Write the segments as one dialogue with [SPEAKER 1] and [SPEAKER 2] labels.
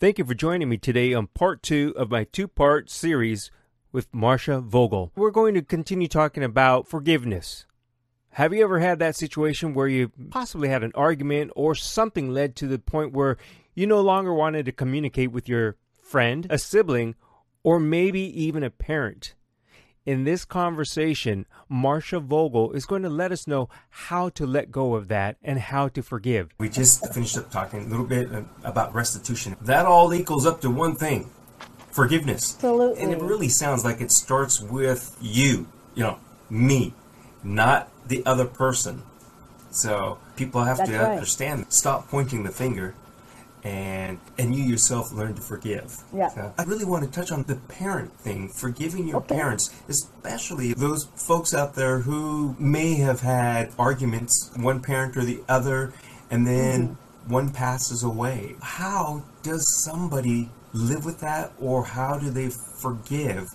[SPEAKER 1] Thank you for joining me today on part two of my two part series with Marcia Vogel. We're going to continue talking about forgiveness. Have you ever had that situation where you possibly had an argument or something led to the point where you no longer wanted to communicate with your friend, a sibling, or maybe even a parent? In this conversation, Marcia Vogel is going to let us know how to let go of that and how to forgive.
[SPEAKER 2] We just finished up talking a little bit uh, about restitution. That all equals up to one thing forgiveness.
[SPEAKER 3] Absolutely.
[SPEAKER 2] And it really sounds like it starts with you, you know, me, not the other person. So people have
[SPEAKER 3] That's
[SPEAKER 2] to
[SPEAKER 3] right.
[SPEAKER 2] understand, stop pointing the finger and and you yourself learn to forgive.
[SPEAKER 3] Yeah.
[SPEAKER 2] So I really want to touch on the parent thing, forgiving your
[SPEAKER 3] Okay.
[SPEAKER 2] parents, especially those folks out there who may have had arguments, one parent or the other, and then
[SPEAKER 3] Mm-hmm.
[SPEAKER 2] one passes away. How does somebody live with that or how do they forgive?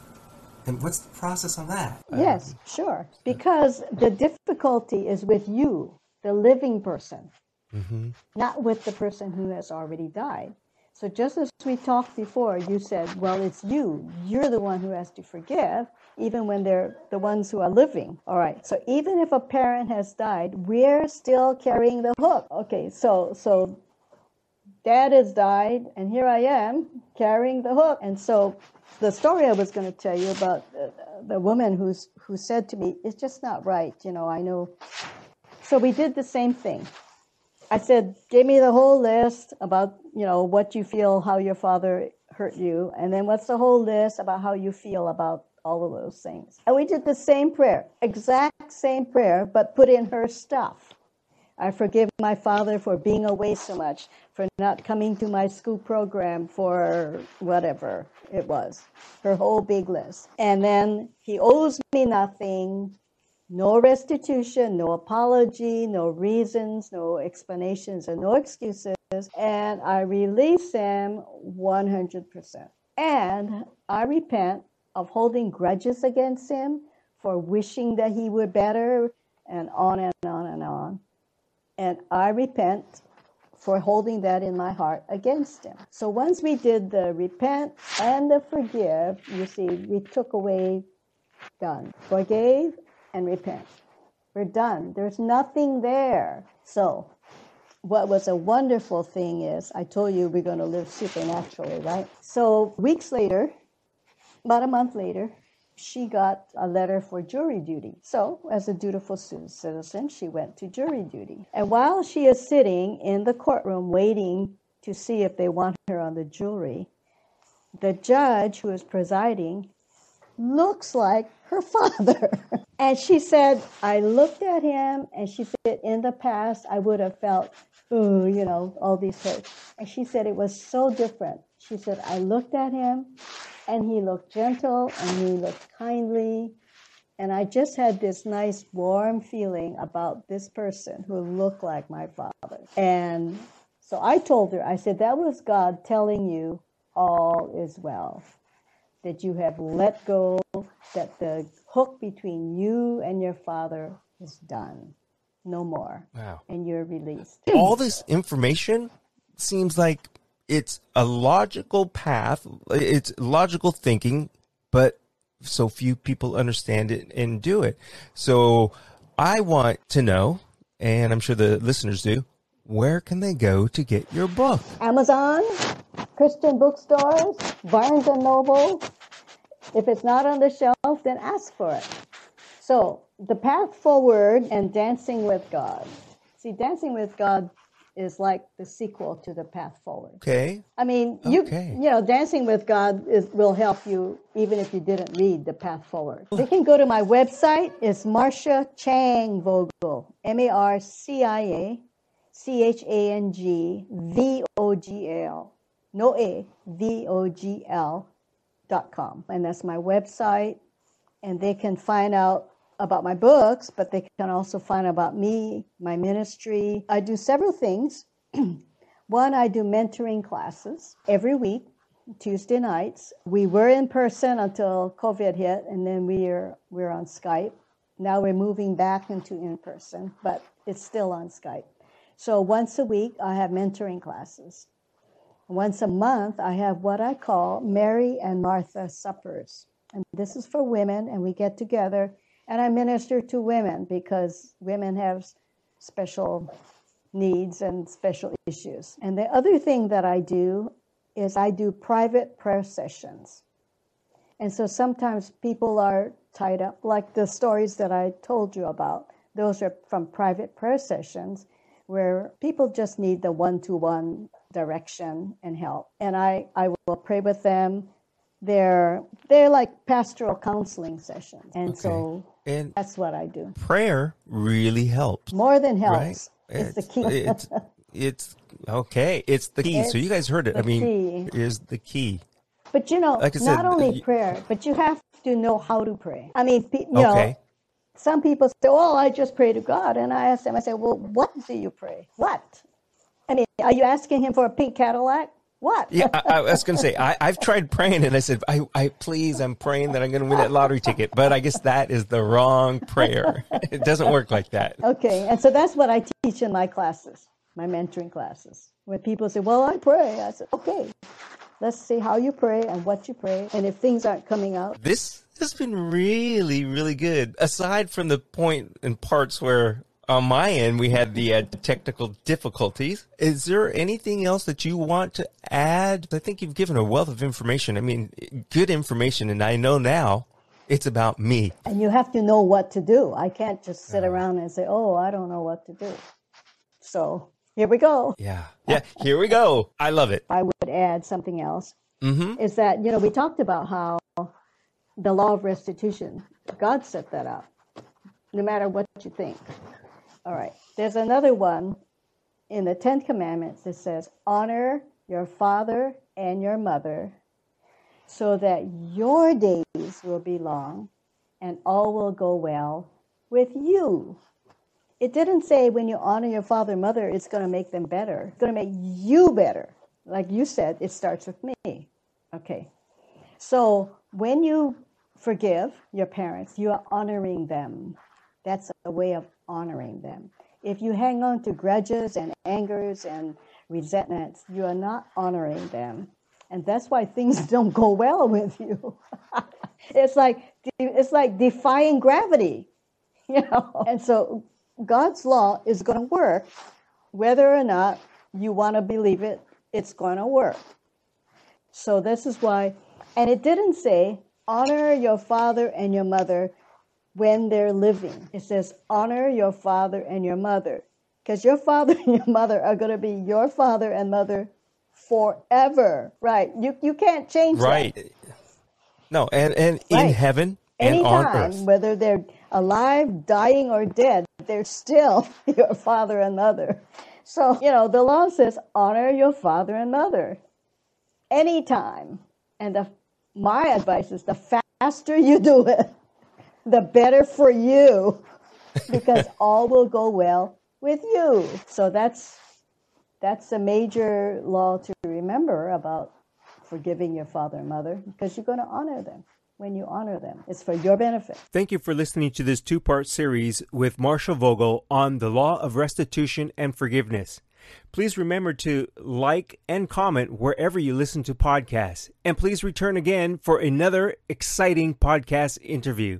[SPEAKER 2] And what's the process on that?
[SPEAKER 3] Yes, sure. Because the difficulty is with you, the living person, not with the person who has already died. So, just as we talked before, you said, well, it's you. You're the one who has to forgive, even when they're the ones who are living. All right. So, even if a parent has died, we're still carrying the hook. Okay. So, so dad has died, and here I am carrying the hook. And so, the story I was going to tell you about uh, the woman who's who said to me, "It's just not right." You know, I know. So we did the same thing. I said, "Give me the whole list about you know what you feel, how your father hurt you, and then what's the whole list about how you feel about." All of those things. And we did the same prayer, exact same prayer, but put in her stuff. I forgive my father for being away so much, for not coming to my school program, for whatever it was, her whole big list. And then he owes me nothing, no restitution, no apology, no reasons, no explanations, and no excuses. And I release him 100%. And uh-huh. I repent of holding grudges against him for wishing that he were better, and on and on and on and I repent for holding that in my heart against him. So once we did the repent and the forgive, you see, we took away done. Forgave and repent. We're done. There's nothing there. So what was a wonderful thing is I told you we're going to live supernaturally, right? So weeks later, about a month later, she got a letter for jury duty. So, as a dutiful citizen, she went to jury duty. And while she is sitting in the courtroom waiting to see if they want her on the jury, the judge who is presiding looks like her father. And she said, I looked at him, and she said, in the past, I would have felt, ooh, you know, all these hurts. And she said, it was so different. She said, I looked at him, and he looked gentle, and he looked kindly. And I just had this nice warm feeling about this person who looked like my father. And so I told her, I said, that was God telling you all is well that you have let go, that the hook between you and your father is done. No more.
[SPEAKER 1] Wow.
[SPEAKER 3] And you're released.
[SPEAKER 1] All this information seems like it's a logical path, it's logical thinking, but so few people understand it and do it. So I want to know, and I'm sure the listeners do, where can they go to get your book?
[SPEAKER 3] Amazon, Christian bookstores, Barnes and Noble. If it's not on the shelf, then ask for it. So, the path forward and dancing with God. See, dancing with God is like the sequel to the path forward.
[SPEAKER 1] Okay.
[SPEAKER 3] I mean, you
[SPEAKER 1] Okay.
[SPEAKER 3] you know, dancing with God is will help you even if you didn't read the path forward. They can go to my website. It's Marcia Chang Vogel, M A R C I A C H A N G V O G L, no A V O G L com, and that's my website. And they can find out about my books, but they can also find about me, my ministry. I do several things. One, I do mentoring classes every week, Tuesday nights. We were in person until COVID hit, and then we're we're on Skype. Now we're moving back into in person, but it's still on Skype. So once a week, I have mentoring classes. Once a month, I have what I call Mary and Martha suppers. And this is for women, and we get together and I minister to women because women have special needs and special issues. And the other thing that I do is I do private prayer sessions. And so sometimes people are tied up, like the stories that I told you about. Those are from private prayer sessions where people just need the one to one direction and help. And I, I will pray with them. They're they're like pastoral counseling sessions. And okay. so and that's what I do.
[SPEAKER 1] Prayer really helps.
[SPEAKER 3] More than helps. Right? It's,
[SPEAKER 1] it's,
[SPEAKER 3] the key.
[SPEAKER 1] it's it's okay. It's the key. It's so you guys heard it. I mean, key. is the key.
[SPEAKER 3] But you know, like said, not only prayer, but you have to know how to pray. I mean, you know, okay. some people say, "Oh, I just pray to God," and I ask them, I say, "Well, what do you pray? What? I mean, are you asking Him for a pink Cadillac? What?
[SPEAKER 1] yeah, I, I was going to say I, have tried praying, and I said, I, I please, I'm praying that I'm going to win that lottery ticket, but I guess that is the wrong prayer. It doesn't work like that.
[SPEAKER 3] Okay, and so that's what I teach in my classes, my mentoring classes. When people say, "Well, I pray," I said, "Okay, let's see how you pray and what you pray, and if things aren't coming out."
[SPEAKER 1] This has been really, really good. Aside from the point and parts where on my end, we had the uh, technical difficulties. Is there anything else that you want to add? I think you've given a wealth of information. I mean, good information, and I know now it's about me.
[SPEAKER 3] And you have to know what to do. I can't just sit around and say, "Oh, I don't know what to do." So here we go.
[SPEAKER 1] Yeah, yeah, here we go. I love it.
[SPEAKER 3] I would add something else. Mm-hmm. Is that you know we talked about how the law of restitution, God set that up. No matter what you think, all right. There's another one in the Ten Commandments that says, Honor your father and your mother so that your days will be long and all will go well with you. It didn't say when you honor your father and mother, it's going to make them better. It's going to make you better. Like you said, it starts with me. Okay. So when you forgive your parents, you are honoring them. That's a way of honoring them. If you hang on to grudges and angers and resentments, you are not honoring them. And that's why things don't go well with you. it's like it's like defying gravity, you know. And so God's law is going to work whether or not you want to believe it, it's going to work. So this is why and it didn't say honor your father and your mother when they're living. It says, honor your father and your mother, because your father and your mother are going to be your father and mother forever. Right? You you can't change
[SPEAKER 1] right.
[SPEAKER 3] That.
[SPEAKER 1] No, and and right. in heaven and
[SPEAKER 3] Anytime,
[SPEAKER 1] on earth,
[SPEAKER 3] whether they're alive, dying, or dead, they're still your father and mother. So you know the law says, honor your father and mother, anytime. And the, my advice is the faster you do it, the better for you because all will go well with you. So that's that's a major law to remember about forgiving your father and mother because you're going to honor them when you honor them. It's for your benefit.
[SPEAKER 1] Thank you for listening to this two part series with Marcia Vogel on the law of restitution and forgiveness. Please remember to like and comment wherever you listen to podcasts. And please return again for another exciting podcast interview.